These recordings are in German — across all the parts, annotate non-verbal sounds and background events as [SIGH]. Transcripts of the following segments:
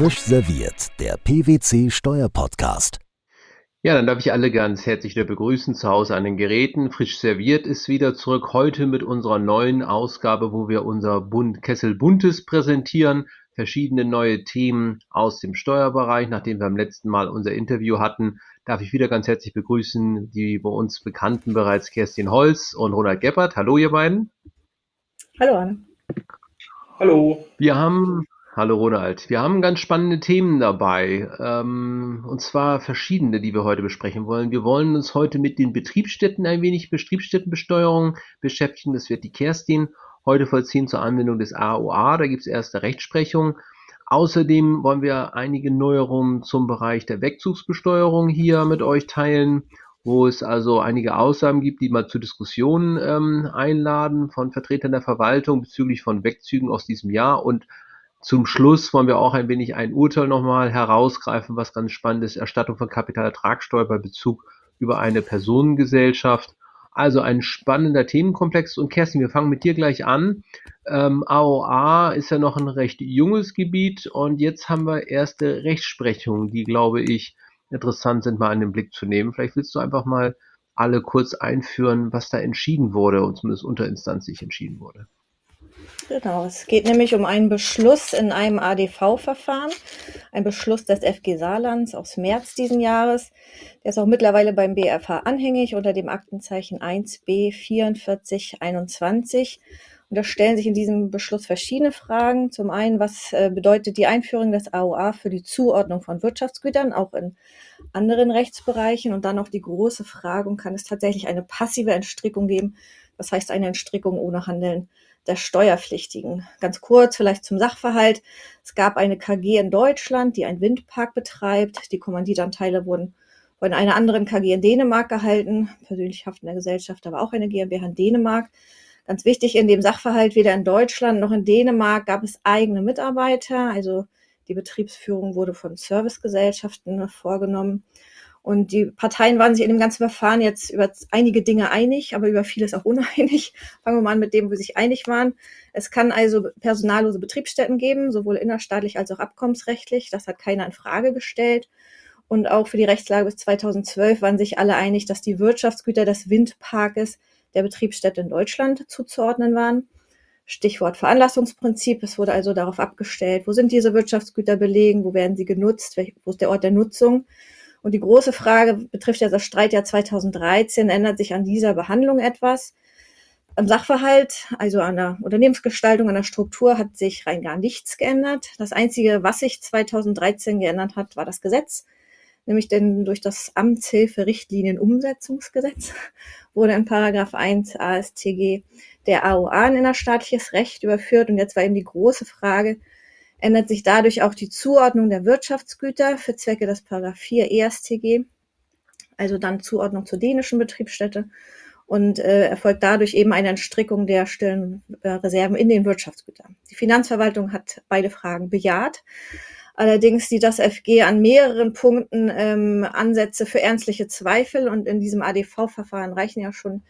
Frisch serviert, der PwC Steuerpodcast. Ja, dann darf ich alle ganz herzlich wieder begrüßen zu Hause an den Geräten. Frisch serviert ist wieder zurück heute mit unserer neuen Ausgabe, wo wir unser Bund Kessel Buntes präsentieren. Verschiedene neue Themen aus dem Steuerbereich. Nachdem wir am letzten Mal unser Interview hatten, darf ich wieder ganz herzlich begrüßen die bei uns bekannten bereits Kerstin Holz und Ronald Geppert. Hallo, ihr beiden. Hallo, Anne. Hallo. Wir haben Hallo Ronald. Wir haben ganz spannende Themen dabei, ähm, und zwar verschiedene, die wir heute besprechen wollen. Wir wollen uns heute mit den Betriebsstätten ein wenig Betriebsstättenbesteuerung beschäftigen. Das wird die Kerstin heute vollziehen zur Anwendung des AOA. Da gibt es erste Rechtsprechung. Außerdem wollen wir einige Neuerungen zum Bereich der Wegzugsbesteuerung hier mit euch teilen, wo es also einige Aussagen gibt, die mal zur Diskussion ähm, einladen von Vertretern der Verwaltung bezüglich von Wegzügen aus diesem Jahr und zum Schluss wollen wir auch ein wenig ein Urteil nochmal herausgreifen, was ganz spannend ist. Erstattung von Kapitalertragssteuer bei Bezug über eine Personengesellschaft. Also ein spannender Themenkomplex. Und Kerstin, wir fangen mit dir gleich an. Ähm, AOA ist ja noch ein recht junges Gebiet und jetzt haben wir erste Rechtsprechungen, die, glaube ich, interessant sind, mal an den Blick zu nehmen. Vielleicht willst du einfach mal alle kurz einführen, was da entschieden wurde und zumindest unterinstanzlich entschieden wurde. Genau, es geht nämlich um einen Beschluss in einem ADV-Verfahren, ein Beschluss des FG Saarlands aus März diesen Jahres. Der ist auch mittlerweile beim BFH anhängig unter dem Aktenzeichen 1b 4421. Und da stellen sich in diesem Beschluss verschiedene Fragen. Zum einen, was äh, bedeutet die Einführung des AOA für die Zuordnung von Wirtschaftsgütern, auch in anderen Rechtsbereichen? Und dann noch die große Frage, kann es tatsächlich eine passive Entstrickung geben? Das heißt, eine Entstrickung ohne Handeln der Steuerpflichtigen. Ganz kurz vielleicht zum Sachverhalt. Es gab eine KG in Deutschland, die einen Windpark betreibt. Die Kommanditanteile wurden von einer anderen KG in Dänemark gehalten. Persönlich haftende Gesellschaft, aber auch eine GmbH in Dänemark. Ganz wichtig in dem Sachverhalt, weder in Deutschland noch in Dänemark gab es eigene Mitarbeiter. Also die Betriebsführung wurde von Servicegesellschaften vorgenommen. Und die Parteien waren sich in dem ganzen Verfahren jetzt über einige Dinge einig, aber über vieles auch uneinig. [LAUGHS] Fangen wir mal an mit dem, wo sie sich einig waren. Es kann also personallose Betriebsstätten geben, sowohl innerstaatlich als auch abkommensrechtlich. Das hat keiner in Frage gestellt. Und auch für die Rechtslage bis 2012 waren sich alle einig, dass die Wirtschaftsgüter des Windparkes der Betriebsstätte in Deutschland zuzuordnen waren. Stichwort Veranlassungsprinzip. Es wurde also darauf abgestellt, wo sind diese Wirtschaftsgüter belegen, wo werden sie genutzt, wo ist der Ort der Nutzung. Und die große Frage betrifft ja das Streitjahr 2013. Ändert sich an dieser Behandlung etwas? Am Sachverhalt, also an der Unternehmensgestaltung, an der Struktur hat sich rein gar nichts geändert. Das Einzige, was sich 2013 geändert hat, war das Gesetz. Nämlich denn durch das Amtshilfe-Richtlinienumsetzungsgesetz [LAUGHS] wurde in Paragraph 1 ASTG der AOA in innerstaatliches Recht überführt. Und jetzt war eben die große Frage, ändert sich dadurch auch die Zuordnung der Wirtschaftsgüter für Zwecke des Paragraph 4 ESTG, also dann Zuordnung zur dänischen Betriebsstätte und äh, erfolgt dadurch eben eine Entstrickung der stillen äh, Reserven in den Wirtschaftsgütern. Die Finanzverwaltung hat beide Fragen bejaht. Allerdings sieht das FG an mehreren Punkten ähm, Ansätze für ernstliche Zweifel und in diesem ADV-Verfahren reichen ja schon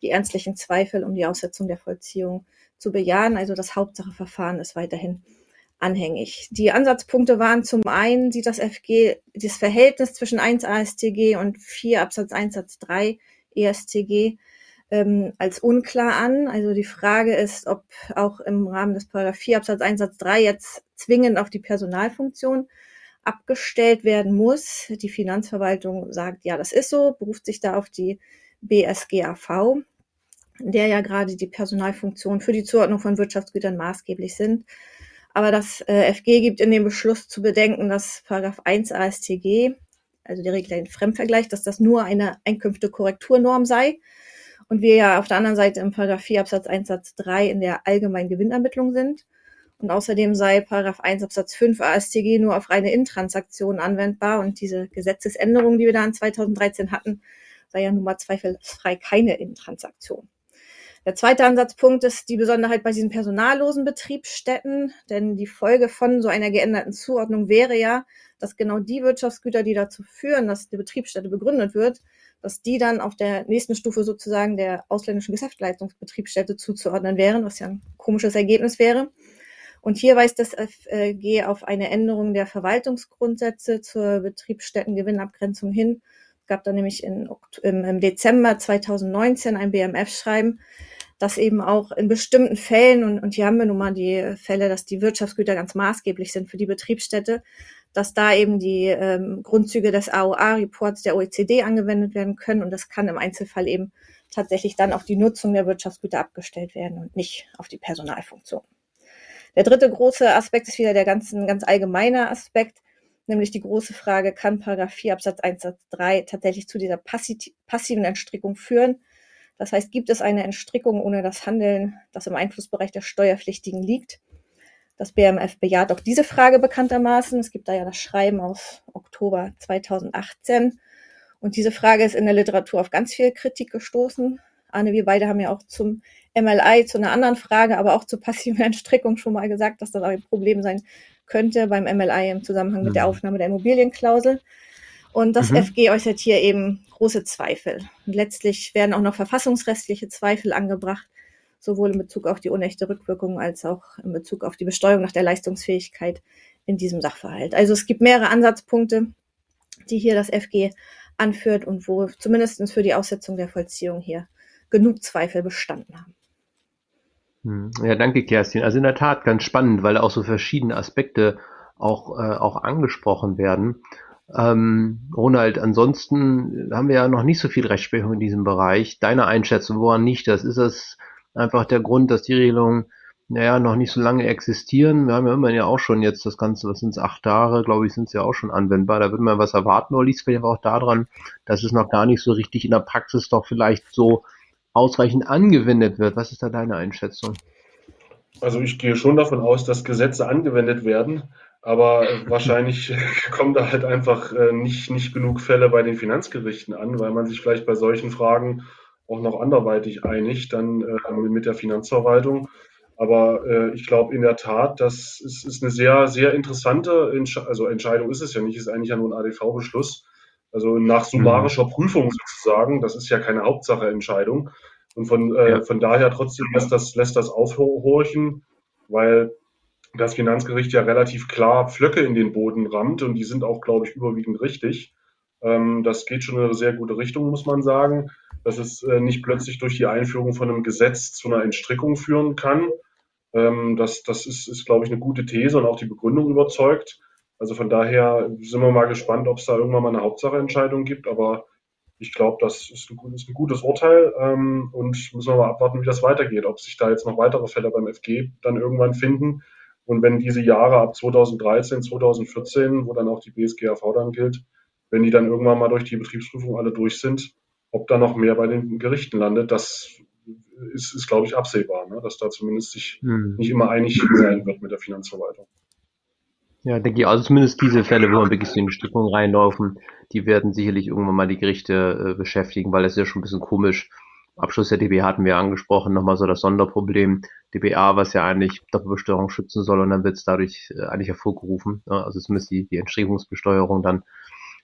die ernstlichen Zweifel, um die Aussetzung der Vollziehung zu bejahen. Also das Hauptsacheverfahren ist weiterhin anhängig. Die Ansatzpunkte waren zum einen, sieht das FG das Verhältnis zwischen 1 ASTG und 4 Absatz 1 Satz 3 ESTG ähm, als unklar an. Also die Frage ist, ob auch im Rahmen des Paragraph 4 Absatz 1 Satz 3 jetzt zwingend auf die Personalfunktion abgestellt werden muss. Die Finanzverwaltung sagt, ja, das ist so, beruft sich da auf die BSGAV, der ja gerade die Personalfunktionen für die Zuordnung von Wirtschaftsgütern maßgeblich sind. Aber das äh, FG gibt in dem Beschluss zu bedenken, dass Paragraph 1 ASTG, also die Regel den Fremdvergleich, dass das nur eine Einkünftekorrekturnorm sei. Und wir ja auf der anderen Seite im Paragraph 4 Absatz 1 Satz 3 in der allgemeinen Gewinnermittlung sind. Und außerdem sei Paragraph 1 Absatz 5 ASTG nur auf reine Intransaktionen anwendbar. Und diese Gesetzesänderung, die wir da in 2013 hatten, sei ja nun mal zweifelsfrei keine Intransaktion. Der zweite Ansatzpunkt ist die Besonderheit bei diesen personallosen Betriebsstätten, denn die Folge von so einer geänderten Zuordnung wäre ja, dass genau die Wirtschaftsgüter, die dazu führen, dass die Betriebsstätte begründet wird, dass die dann auf der nächsten Stufe sozusagen der ausländischen Geschäftsleistungsbetriebsstätte zuzuordnen wären, was ja ein komisches Ergebnis wäre. Und hier weist das FG auf eine Änderung der Verwaltungsgrundsätze zur Betriebsstättengewinnabgrenzung hin. Es gab da nämlich in, im Dezember 2019 ein BMF-Schreiben, dass eben auch in bestimmten Fällen, und, und hier haben wir nun mal die Fälle, dass die Wirtschaftsgüter ganz maßgeblich sind für die Betriebsstätte, dass da eben die ähm, Grundzüge des AOA-Reports der OECD angewendet werden können. Und das kann im Einzelfall eben tatsächlich dann auf die Nutzung der Wirtschaftsgüter abgestellt werden und nicht auf die Personalfunktion. Der dritte große Aspekt ist wieder der ganzen, ganz allgemeine Aspekt, nämlich die große Frage, kann Paragraph 4 Absatz 1 Satz 3 tatsächlich zu dieser passiven Entstrickung führen? Das heißt, gibt es eine Entstrickung ohne das Handeln, das im Einflussbereich der Steuerpflichtigen liegt? Das BMF bejaht auch diese Frage bekanntermaßen. Es gibt da ja das Schreiben aus Oktober 2018. Und diese Frage ist in der Literatur auf ganz viel Kritik gestoßen. Arne, wir beide haben ja auch zum MLI, zu einer anderen Frage, aber auch zur passiven [LAUGHS] Entstrickung schon mal gesagt, dass das ein Problem sein könnte beim MLI im Zusammenhang mit der mhm. Aufnahme der Immobilienklausel. Und das mhm. FG äußert hier eben große Zweifel. Und letztlich werden auch noch verfassungsrechtliche Zweifel angebracht, sowohl in Bezug auf die unechte Rückwirkung als auch in Bezug auf die Besteuerung nach der Leistungsfähigkeit in diesem Sachverhalt. Also es gibt mehrere Ansatzpunkte, die hier das FG anführt und wo zumindest für die Aussetzung der Vollziehung hier genug Zweifel bestanden haben. Hm. Ja, danke, Kerstin. Also in der Tat ganz spannend, weil auch so verschiedene Aspekte auch, äh, auch angesprochen werden. Ähm, Ronald, ansonsten haben wir ja noch nicht so viel Rechtsprechung in diesem Bereich. Deine Einschätzung, woran nicht das? Ist das einfach der Grund, dass die Regelungen naja, noch nicht so lange existieren. Wir haben ja immerhin ja auch schon jetzt das Ganze, was sind es, acht Jahre, glaube ich, sind es ja auch schon anwendbar. Da wird man was erwarten, oder liegt es vielleicht auch daran, dass es noch gar nicht so richtig in der Praxis doch vielleicht so ausreichend angewendet wird. Was ist da deine Einschätzung? Also ich gehe schon davon aus, dass Gesetze angewendet werden, aber wahrscheinlich [LAUGHS] kommen da halt einfach äh, nicht, nicht genug Fälle bei den Finanzgerichten an, weil man sich vielleicht bei solchen Fragen auch noch anderweitig einigt, dann äh, mit der Finanzverwaltung. Aber äh, ich glaube in der Tat, das ist, ist eine sehr, sehr interessante Entsch also Entscheidung ist es ja nicht, ist eigentlich ja nur ein ADV-Beschluss. Also nach summarischer mhm. Prüfung sozusagen, das ist ja keine Hauptsache-Entscheidung. Und von, äh, ja. von daher trotzdem lässt das, lässt das aufhorchen, weil das Finanzgericht ja relativ klar Pflöcke in den Boden rammt und die sind auch, glaube ich, überwiegend richtig. Ähm, das geht schon in eine sehr gute Richtung, muss man sagen, dass es äh, nicht plötzlich durch die Einführung von einem Gesetz zu einer Entstrickung führen kann. Ähm, das das ist, ist, glaube ich, eine gute These und auch die Begründung überzeugt. Also von daher sind wir mal gespannt, ob es da irgendwann mal eine Hauptsacheentscheidung gibt. Aber ich glaube, das ist ein, ist ein, gutes Urteil ähm, und müssen wir mal abwarten, wie das weitergeht. Ob sich da jetzt noch weitere Fälle beim FG dann irgendwann finden. Und wenn diese Jahre ab 2013, 2014, wo dann auch die BSGAV dann gilt, wenn die dann irgendwann mal durch die Betriebsprüfung alle durch sind, ob da noch mehr bei den Gerichten landet, das ist, ist glaube ich, absehbar, ne? dass da zumindest sich hm. nicht immer einig sein wird mit der Finanzverwaltung. Ja, denke ich, also zumindest diese Fälle, wo man wirklich in die Stimmung reinlaufen, die werden sicherlich irgendwann mal die Gerichte äh, beschäftigen, weil das ist ja schon ein bisschen komisch. Abschluss der DBA hatten wir angesprochen, nochmal so das Sonderproblem. DBA, was ja eigentlich Doppelbesteuerung schützen soll und dann wird es dadurch äh, eigentlich hervorgerufen. Ne? Also zumindest die, die Entstrebungsbesteuerung dann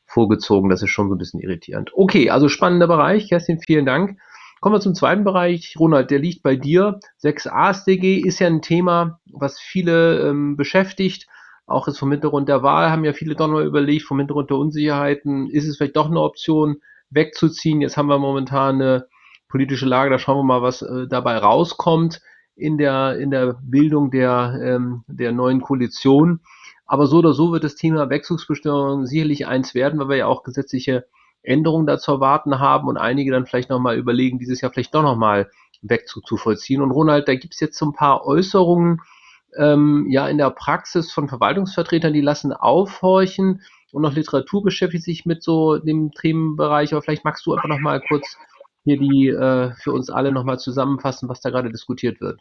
vorgezogen. Das ist schon so ein bisschen irritierend. Okay, also spannender Bereich. Kerstin, vielen Dank. Kommen wir zum zweiten Bereich. Ronald, der liegt bei dir. 6a SDG ist ja ein Thema, was viele ähm, beschäftigt auch jetzt vom Hintergrund der Wahl haben ja viele doch noch überlegt, vom Hintergrund der Unsicherheiten, ist es vielleicht doch eine Option, wegzuziehen. Jetzt haben wir momentan eine politische Lage, da schauen wir mal, was äh, dabei rauskommt in der, in der Bildung der, ähm, der neuen Koalition. Aber so oder so wird das Thema Wechselbesteuerung sicherlich eins werden, weil wir ja auch gesetzliche Änderungen dazu erwarten haben und einige dann vielleicht nochmal überlegen, dieses Jahr vielleicht doch nochmal Wegzug zu vollziehen. Und Ronald, da gibt es jetzt so ein paar Äußerungen, ähm, ja in der Praxis von Verwaltungsvertretern, die lassen aufhorchen und noch Literatur beschäftigt sich mit so dem Themenbereich. Aber vielleicht magst du einfach noch mal kurz hier die äh, für uns alle noch mal zusammenfassen, was da gerade diskutiert wird.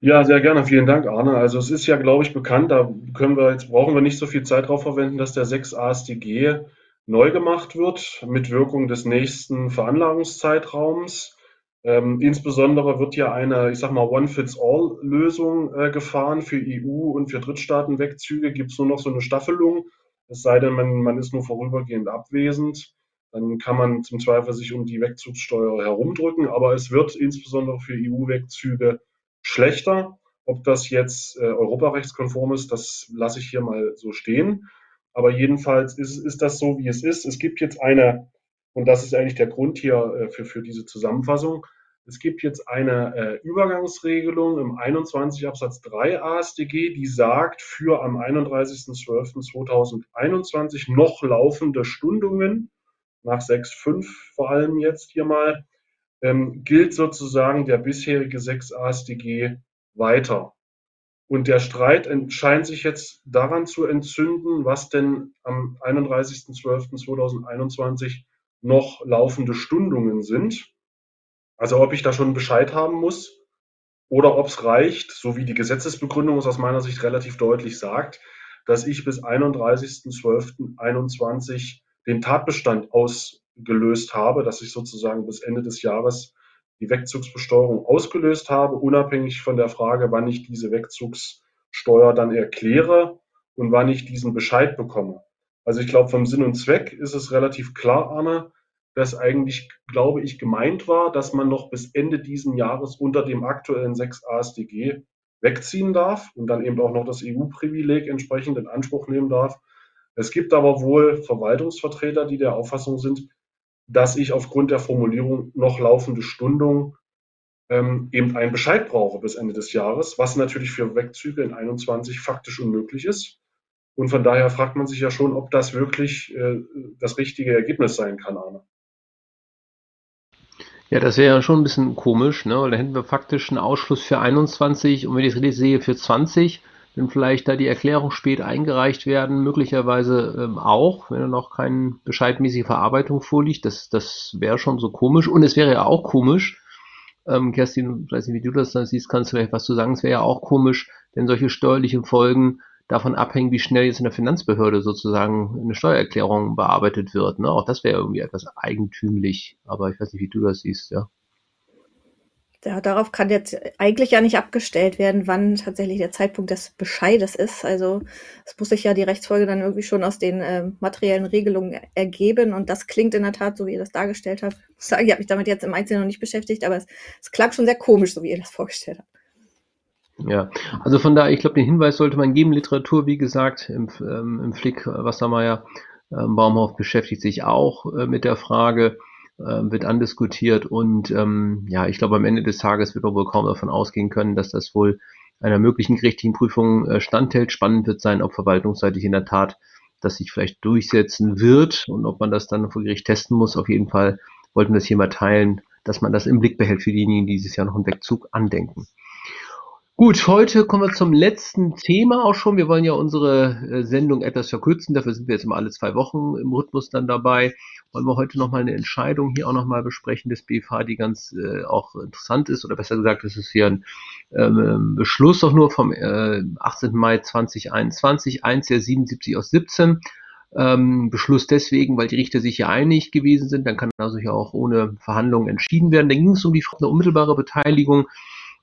Ja, sehr gerne. Vielen Dank, Arne. Also es ist ja, glaube ich, bekannt, da können wir jetzt brauchen wir nicht so viel Zeit drauf verwenden, dass der 6 ASDG neu gemacht wird mit Wirkung des nächsten Veranlagungszeitraums. Ähm, insbesondere wird ja eine, ich sag mal, One-Fits-All-Lösung äh, gefahren für EU und für Drittstaatenwegzüge. Gibt es nur noch so eine Staffelung, es sei denn, man, man ist nur vorübergehend abwesend. Dann kann man zum Zweifel sich um die Wegzugssteuer herumdrücken, aber es wird insbesondere für EU-Wegzüge schlechter. Ob das jetzt äh, europarechtskonform ist, das lasse ich hier mal so stehen. Aber jedenfalls ist, ist das so, wie es ist. Es gibt jetzt eine, und das ist eigentlich der Grund hier äh, für, für diese Zusammenfassung, es gibt jetzt eine äh, Übergangsregelung im 21 Absatz 3 ASDG, die sagt, für am 31.12.2021 noch laufende Stundungen, nach 6.5 vor allem jetzt hier mal, ähm, gilt sozusagen der bisherige 6 ASDG weiter. Und der Streit scheint sich jetzt daran zu entzünden, was denn am 31.12.2021 noch laufende Stundungen sind. Also ob ich da schon Bescheid haben muss oder ob es reicht, so wie die Gesetzesbegründung es aus meiner Sicht relativ deutlich sagt, dass ich bis 31.12.21 den Tatbestand ausgelöst habe, dass ich sozusagen bis Ende des Jahres die Wegzugsbesteuerung ausgelöst habe, unabhängig von der Frage, wann ich diese Wegzugssteuer dann erkläre und wann ich diesen Bescheid bekomme. Also ich glaube, vom Sinn und Zweck ist es relativ klar, Arne, dass eigentlich, glaube ich, gemeint war, dass man noch bis Ende diesen Jahres unter dem aktuellen 6 ASDG wegziehen darf und dann eben auch noch das EU-Privileg entsprechend in Anspruch nehmen darf. Es gibt aber wohl Verwaltungsvertreter, die der Auffassung sind, dass ich aufgrund der Formulierung noch laufende Stundung ähm, eben einen Bescheid brauche bis Ende des Jahres, was natürlich für Wegzüge in 21 faktisch unmöglich ist. Und von daher fragt man sich ja schon, ob das wirklich äh, das richtige Ergebnis sein kann, Arne. Ja, das wäre ja schon ein bisschen komisch, ne? Da hätten wir faktisch einen Ausschluss für 21 und wenn ich es richtig sehe, für 20 wenn vielleicht da die Erklärung spät eingereicht werden, möglicherweise ähm, auch, wenn noch keine bescheidmäßige Verarbeitung vorliegt. Das, das wäre schon so komisch. Und es wäre ja auch komisch, ähm, Kerstin, ich weiß nicht, wie du das dann siehst, kannst du vielleicht was zu sagen. Es wäre ja auch komisch, wenn solche steuerlichen Folgen davon abhängen, wie schnell jetzt in der Finanzbehörde sozusagen eine Steuererklärung bearbeitet wird. Ne? Auch das wäre irgendwie etwas eigentümlich. Aber ich weiß nicht, wie du das siehst, ja. Ja, darauf kann jetzt eigentlich ja nicht abgestellt werden, wann tatsächlich der Zeitpunkt des Bescheides ist. Also es muss sich ja die Rechtsfolge dann irgendwie schon aus den äh, materiellen Regelungen ergeben. Und das klingt in der Tat, so wie ihr das dargestellt habt. Ich sagen, ich habe mich damit jetzt im Einzelnen noch nicht beschäftigt, aber es, es klang schon sehr komisch, so wie ihr das vorgestellt habt. Ja, also von daher, ich glaube, den Hinweis sollte man geben. Literatur, wie gesagt, im, ähm, im Flick Wassermeier ähm, Baumhoff beschäftigt sich auch äh, mit der Frage, wird andiskutiert und ähm, ja, ich glaube, am Ende des Tages wird man wohl kaum davon ausgehen können, dass das wohl einer möglichen gerichtlichen Prüfung äh, standhält. Spannend wird sein, ob verwaltungsseitig in der Tat das sich vielleicht durchsetzen wird und ob man das dann vor Gericht testen muss. Auf jeden Fall wollten wir das hier mal teilen, dass man das im Blick behält für diejenigen, die dieses Jahr noch einen Wegzug andenken. Gut, heute kommen wir zum letzten Thema auch schon. Wir wollen ja unsere äh, Sendung etwas verkürzen. Dafür sind wir jetzt immer alle zwei Wochen im Rhythmus dann dabei. Wollen wir heute nochmal eine Entscheidung hier auch nochmal besprechen des BFH, die ganz äh, auch interessant ist. Oder besser gesagt, es ist hier ein ähm, Beschluss auch nur vom äh, 18. Mai 2021, 1 der 77 aus 17. Ähm, Beschluss deswegen, weil die Richter sich ja einig gewesen sind. Dann kann also hier auch ohne Verhandlungen entschieden werden. Dann ging es um die unmittelbare Beteiligung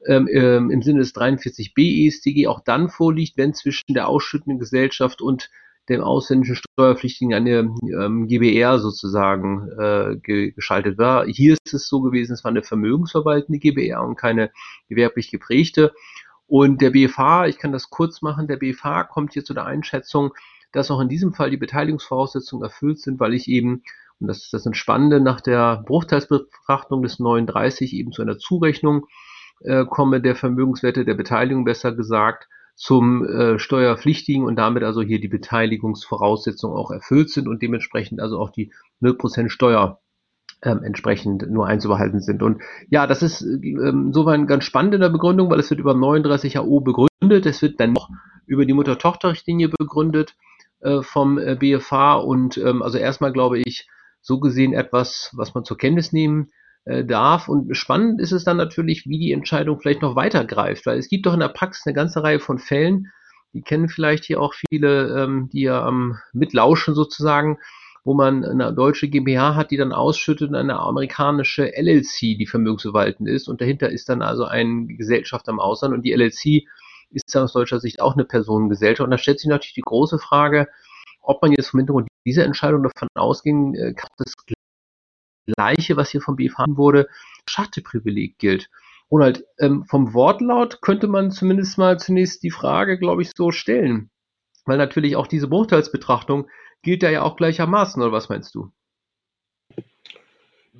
ähm, ähm, im Sinne des 43b EStG auch dann vorliegt, wenn zwischen der ausschüttenden Gesellschaft und dem ausländischen Steuerpflichtigen eine ähm, GBR sozusagen äh, ge geschaltet war. Hier ist es so gewesen, es war eine vermögensverwaltende GBR und keine gewerblich geprägte. Und der BFH, ich kann das kurz machen, der BFH kommt hier zu der Einschätzung, dass auch in diesem Fall die Beteiligungsvoraussetzungen erfüllt sind, weil ich eben, und das ist das Entspannende, nach der Bruchteilsbetrachtung des 39 eben zu einer Zurechnung äh, komme der Vermögenswerte der Beteiligung besser gesagt zum äh, Steuerpflichtigen und damit also hier die Beteiligungsvoraussetzungen auch erfüllt sind und dementsprechend also auch die 0% Steuer ähm, entsprechend nur einzubehalten sind. Und ja, das ist ähm, insofern ganz spannend in der Begründung, weil es wird über 39 AO begründet, es wird dann noch über die Mutter-Tochter-Richtlinie begründet äh, vom äh, BFH und ähm, also erstmal glaube ich, so gesehen etwas, was man zur Kenntnis nehmen darf. Und spannend ist es dann natürlich, wie die Entscheidung vielleicht noch weitergreift, weil es gibt doch in der Praxis eine ganze Reihe von Fällen, die kennen vielleicht hier auch viele, ähm, die ja am Mitlauschen sozusagen, wo man eine deutsche GmbH hat, die dann ausschüttet und eine amerikanische LLC, die vermögensverwaltend ist. Und dahinter ist dann also eine Gesellschaft am Ausland und die LLC ist aus deutscher Sicht auch eine Personengesellschaft. Und da stellt sich natürlich die große Frage, ob man jetzt vom Hintergrund dieser Entscheidung davon ausgehen kann, dass Gleiche, was hier vom BFH wurde, Schachteprivileg gilt. Ronald, ähm, vom Wortlaut könnte man zumindest mal zunächst die Frage, glaube ich, so stellen. Weil natürlich auch diese Bruchteilsbetrachtung gilt da ja auch gleichermaßen, oder was meinst du?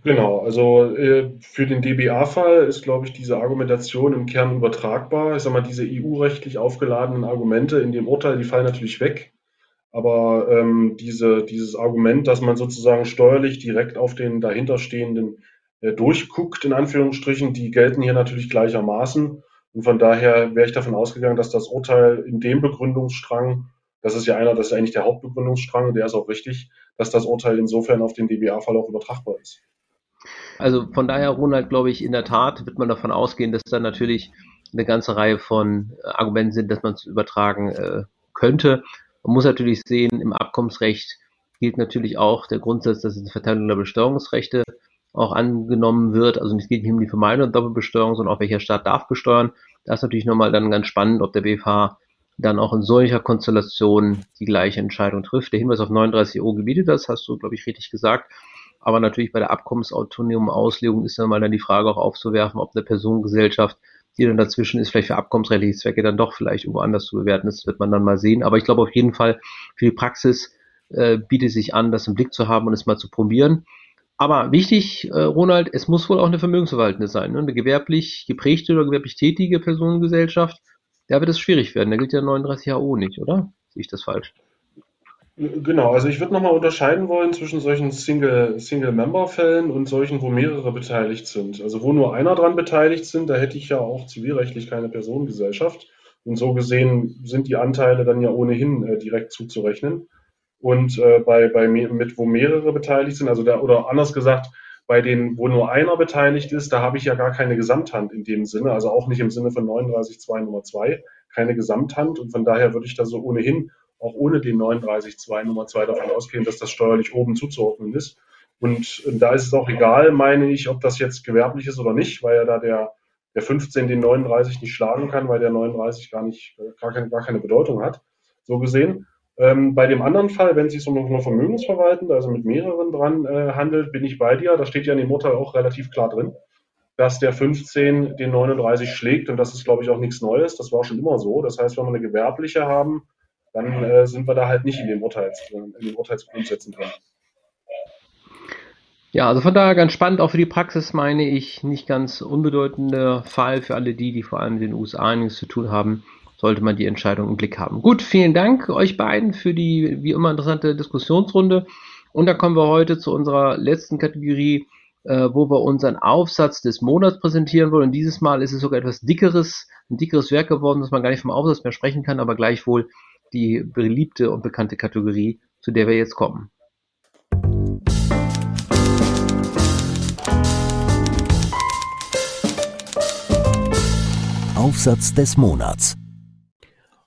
Genau, also äh, für den DBA-Fall ist, glaube ich, diese Argumentation im Kern übertragbar. Ich sage mal, diese EU-rechtlich aufgeladenen Argumente in dem Urteil, die fallen natürlich weg. Aber ähm, diese, dieses Argument, dass man sozusagen steuerlich direkt auf den dahinterstehenden äh, durchguckt, in Anführungsstrichen, die gelten hier natürlich gleichermaßen. Und von daher wäre ich davon ausgegangen, dass das Urteil in dem Begründungsstrang, das ist ja einer, das ist eigentlich der Hauptbegründungsstrang, der ist auch richtig, dass das Urteil insofern auf den DBA-Fall auch übertragbar ist. Also von daher, Ronald, glaube ich, in der Tat wird man davon ausgehen, dass da natürlich eine ganze Reihe von äh, Argumenten sind, dass man es übertragen äh, könnte. Man muss natürlich sehen, im Abkommensrecht gilt natürlich auch der Grundsatz, dass eine Verteilung der Besteuerungsrechte auch angenommen wird. Also es geht nicht um die Vermeidung der Doppelbesteuerung, sondern auch welcher Staat darf besteuern. Da ist natürlich nochmal dann ganz spannend, ob der BFH dann auch in solcher Konstellation die gleiche Entscheidung trifft. Der Hinweis auf 39 O gebietet das, hast du, glaube ich, richtig gesagt. Aber natürlich bei der abkommensautonomen Auslegung ist dann mal dann die Frage auch aufzuwerfen, ob eine Personengesellschaft, die dann dazwischen ist, vielleicht für abkommensrechtliche Zwecke dann doch vielleicht irgendwo anders zu bewerten. Das wird man dann mal sehen. Aber ich glaube auf jeden Fall für die Praxis äh, bietet sich an, das im Blick zu haben und es mal zu probieren. Aber wichtig, äh, Ronald, es muss wohl auch eine Vermögensverwaltende sein. Ne? Eine gewerblich geprägte oder gewerblich tätige Personengesellschaft, da wird es schwierig werden. Da gilt ja 39 HO nicht, oder? Sehe ich das falsch? Genau, also ich würde nochmal unterscheiden wollen zwischen solchen Single-Member-Fällen Single und solchen, wo mehrere beteiligt sind. Also wo nur einer dran beteiligt sind, da hätte ich ja auch zivilrechtlich keine Personengesellschaft. Und so gesehen sind die Anteile dann ja ohnehin äh, direkt zuzurechnen. Und äh, bei, bei mit wo mehrere beteiligt sind, also da, oder anders gesagt, bei denen, wo nur einer beteiligt ist, da habe ich ja gar keine Gesamthand in dem Sinne, also auch nicht im Sinne von 39.2 Nummer 2, keine Gesamthand. Und von daher würde ich da so ohnehin auch ohne den 39.2 Nummer 2 davon ausgehen, dass das steuerlich oben zuzuordnen ist. Und da ist es auch egal, meine ich, ob das jetzt gewerblich ist oder nicht, weil ja da der, der 15 den 39 nicht schlagen kann, weil der 39 gar nicht, gar keine, gar keine Bedeutung hat, so gesehen. Ähm, bei dem anderen Fall, wenn es sich um eine Vermögensverwaltende, also mit mehreren dran äh, handelt, bin ich bei dir. Da steht ja in dem Urteil auch relativ klar drin, dass der 15 den 39 schlägt und das ist, glaube ich, auch nichts Neues. Das war schon immer so. Das heißt, wenn wir eine gewerbliche haben, dann äh, sind wir da halt nicht in den, Urteils, in den Urteilsgrundsätzen drin. Ja, also von daher ganz spannend, auch für die Praxis meine ich, nicht ganz unbedeutender Fall für alle die, die vor allem in den USA nichts zu tun haben, sollte man die Entscheidung im Blick haben. Gut, vielen Dank euch beiden für die wie immer interessante Diskussionsrunde. Und dann kommen wir heute zu unserer letzten Kategorie, äh, wo wir unseren Aufsatz des Monats präsentieren wollen. Und dieses Mal ist es sogar etwas dickeres, ein dickeres Werk geworden, dass man gar nicht vom Aufsatz mehr sprechen kann, aber gleichwohl die beliebte und bekannte Kategorie, zu der wir jetzt kommen. Aufsatz des Monats.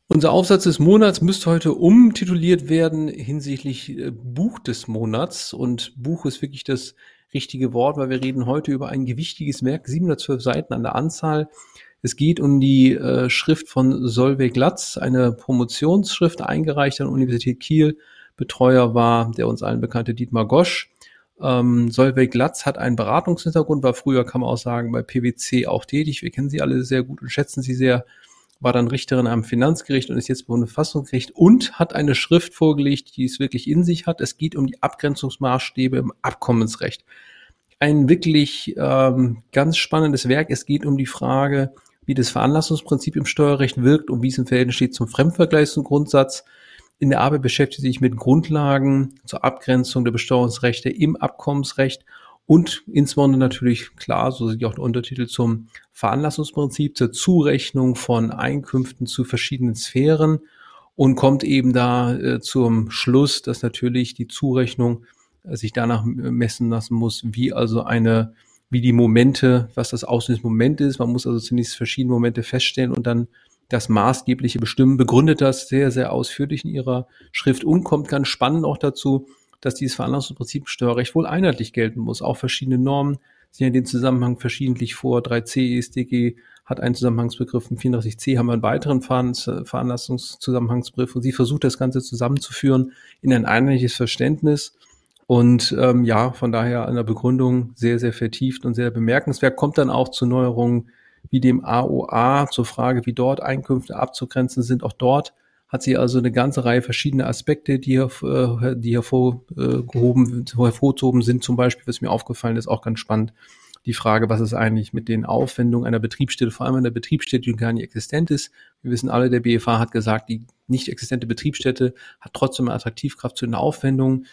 Unser Aufsatz des Monats müsste heute umtituliert werden hinsichtlich äh, Buch des Monats. Und Buch ist wirklich das richtige Wort, weil wir reden heute über ein gewichtiges Werk, 712 Seiten an der Anzahl, es geht um die äh, Schrift von Solveig Glatz, eine Promotionsschrift, eingereicht an Universität Kiel. Betreuer war der uns allen bekannte Dietmar Gosch. Ähm, Solveig Glatz hat einen Beratungshintergrund, war früher, kann man auch sagen, bei PwC auch tätig. Wir kennen sie alle sehr gut und schätzen sie sehr. War dann Richterin am Finanzgericht und ist jetzt beim Bundesverfassungsgericht und hat eine Schrift vorgelegt, die es wirklich in sich hat. Es geht um die Abgrenzungsmaßstäbe im Abkommensrecht. Ein wirklich ähm, ganz spannendes Werk. Es geht um die Frage, wie das Veranlassungsprinzip im Steuerrecht wirkt und wie es im Verhältnis steht zum Fremdvergleichsgrundsatz. In der Arbeit beschäftigt sich mit Grundlagen zur Abgrenzung der Besteuerungsrechte im Abkommensrecht und insbesondere natürlich klar, so sieht auch der Untertitel zum Veranlassungsprinzip, zur Zurechnung von Einkünften zu verschiedenen Sphären und kommt eben da äh, zum Schluss, dass natürlich die Zurechnung äh, sich danach messen lassen muss, wie also eine wie die Momente, was das Auslösungsmoment ist. Man muss also zunächst verschiedene Momente feststellen und dann das Maßgebliche bestimmen. Begründet das sehr, sehr ausführlich in ihrer Schrift und kommt ganz spannend auch dazu, dass dieses Veranlassungsprinzip Steuerrecht wohl einheitlich gelten muss. Auch verschiedene Normen sehen in dem Zusammenhang verschiedentlich vor. 3c ESDG hat einen Zusammenhangsbegriff, im 34c haben wir einen weiteren Veranlassungszusammenhangsbegriff und sie versucht das Ganze zusammenzuführen in ein einheitliches Verständnis und ähm, ja, von daher an der Begründung sehr, sehr vertieft und sehr bemerkenswert. Kommt dann auch zu Neuerungen wie dem AOA zur Frage, wie dort Einkünfte abzugrenzen sind. Auch dort hat sie also eine ganze Reihe verschiedener Aspekte, die, hier, äh, die hervorgehoben, hervorzuhoben sind. Zum Beispiel, was mir aufgefallen ist, auch ganz spannend, die Frage, was ist eigentlich mit den Aufwendungen einer Betriebsstätte, vor allem einer Betriebsstätte, die gar nicht existent ist. Wir wissen alle, der BFA hat gesagt, die nicht existente Betriebsstätte hat trotzdem eine Attraktivkraft zu den Aufwendungen.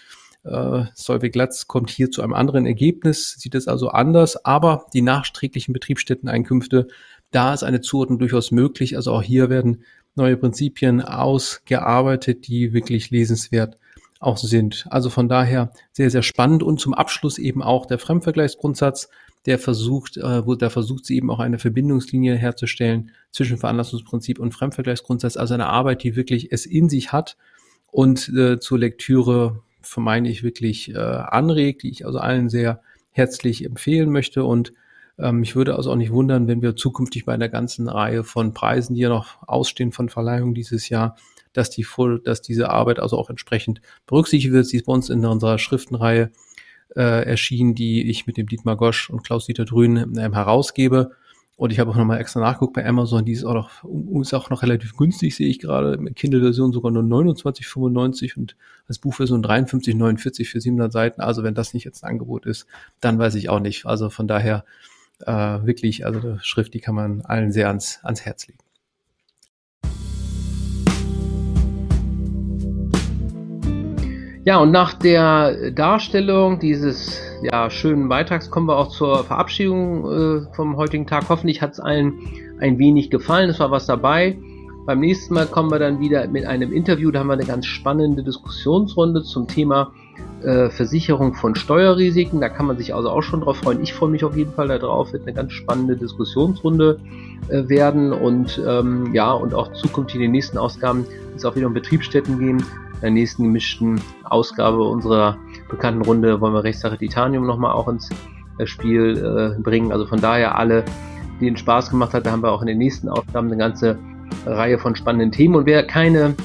Äh, Solveig Glatz kommt hier zu einem anderen Ergebnis, sieht es also anders, aber die nachträglichen Betriebsstätteneinkünfte, da ist eine Zuordnung durchaus möglich. Also auch hier werden neue Prinzipien ausgearbeitet, die wirklich lesenswert auch sind. Also von daher sehr, sehr spannend und zum Abschluss eben auch der Fremdvergleichsgrundsatz, der versucht, äh, wo da versucht sie eben auch eine Verbindungslinie herzustellen zwischen Veranlassungsprinzip und Fremdvergleichsgrundsatz, also eine Arbeit, die wirklich es in sich hat und äh, zur Lektüre vermeine ich wirklich äh, anregt, die ich also allen sehr herzlich empfehlen möchte und ähm, mich würde also auch nicht wundern, wenn wir zukünftig bei einer ganzen Reihe von Preisen, die ja noch ausstehen von Verleihungen dieses Jahr, dass die voll, dass diese Arbeit also auch entsprechend berücksichtigt wird. Sie ist bei uns in unserer Schriftenreihe äh, erschienen, die ich mit dem Dietmar Gosch und Klaus-Dieter Drün ähm, herausgebe. Und ich habe auch nochmal extra nachgeguckt bei Amazon, die ist auch noch, ist auch noch relativ günstig, sehe ich gerade. Kindle-Version sogar nur 29,95 und als Buchversion 53,49 für 700 Seiten. Also wenn das nicht jetzt ein Angebot ist, dann weiß ich auch nicht. Also von daher äh, wirklich, also Schrift, die kann man allen sehr ans, ans Herz legen. Ja, und nach der Darstellung dieses ja, schönen Beitrags kommen wir auch zur Verabschiedung äh, vom heutigen Tag. Hoffentlich hat es allen ein wenig gefallen, es war was dabei. Beim nächsten Mal kommen wir dann wieder mit einem Interview, da haben wir eine ganz spannende Diskussionsrunde zum Thema äh, Versicherung von Steuerrisiken. Da kann man sich also auch schon drauf freuen. Ich freue mich auf jeden Fall darauf. Wird eine ganz spannende Diskussionsrunde äh, werden und ähm, ja, und auch zukünftig in den nächsten Ausgaben wird es auch wieder um Betriebsstätten gehen der nächsten gemischten Ausgabe unserer bekannten Runde wollen wir Rechtssache Titanium nochmal auch ins äh, Spiel äh, bringen. Also von daher alle, denen Spaß gemacht hat, da haben wir auch in den nächsten Ausgaben eine ganze Reihe von spannenden Themen. Und wer keine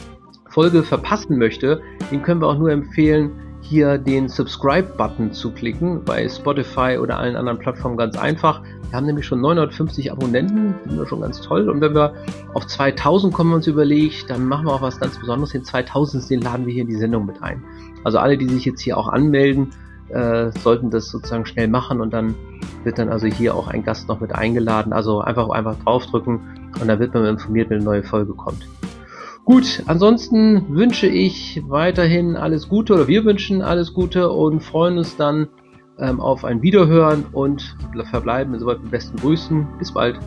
Folge verpassen möchte, den können wir auch nur empfehlen, hier den Subscribe-Button zu klicken. Bei Spotify oder allen anderen Plattformen ganz einfach. Wir haben nämlich schon 950 Abonnenten, finden wir schon ganz toll. Und wenn wir auf 2000 kommen, uns überlegt, dann machen wir auch was ganz Besonderes. Den 2000. den laden wir hier in die Sendung mit ein. Also alle, die sich jetzt hier auch anmelden, äh, sollten das sozusagen schnell machen und dann wird dann also hier auch ein Gast noch mit eingeladen. Also einfach einfach draufdrücken und dann wird man informiert, wenn eine neue Folge kommt. Gut, ansonsten wünsche ich weiterhin alles Gute oder wir wünschen alles Gute und freuen uns dann ähm, auf ein Wiederhören und verbleiben insoweit mit besten Grüßen. Bis bald.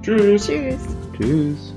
Tschüss. Tschüss. Tschüss.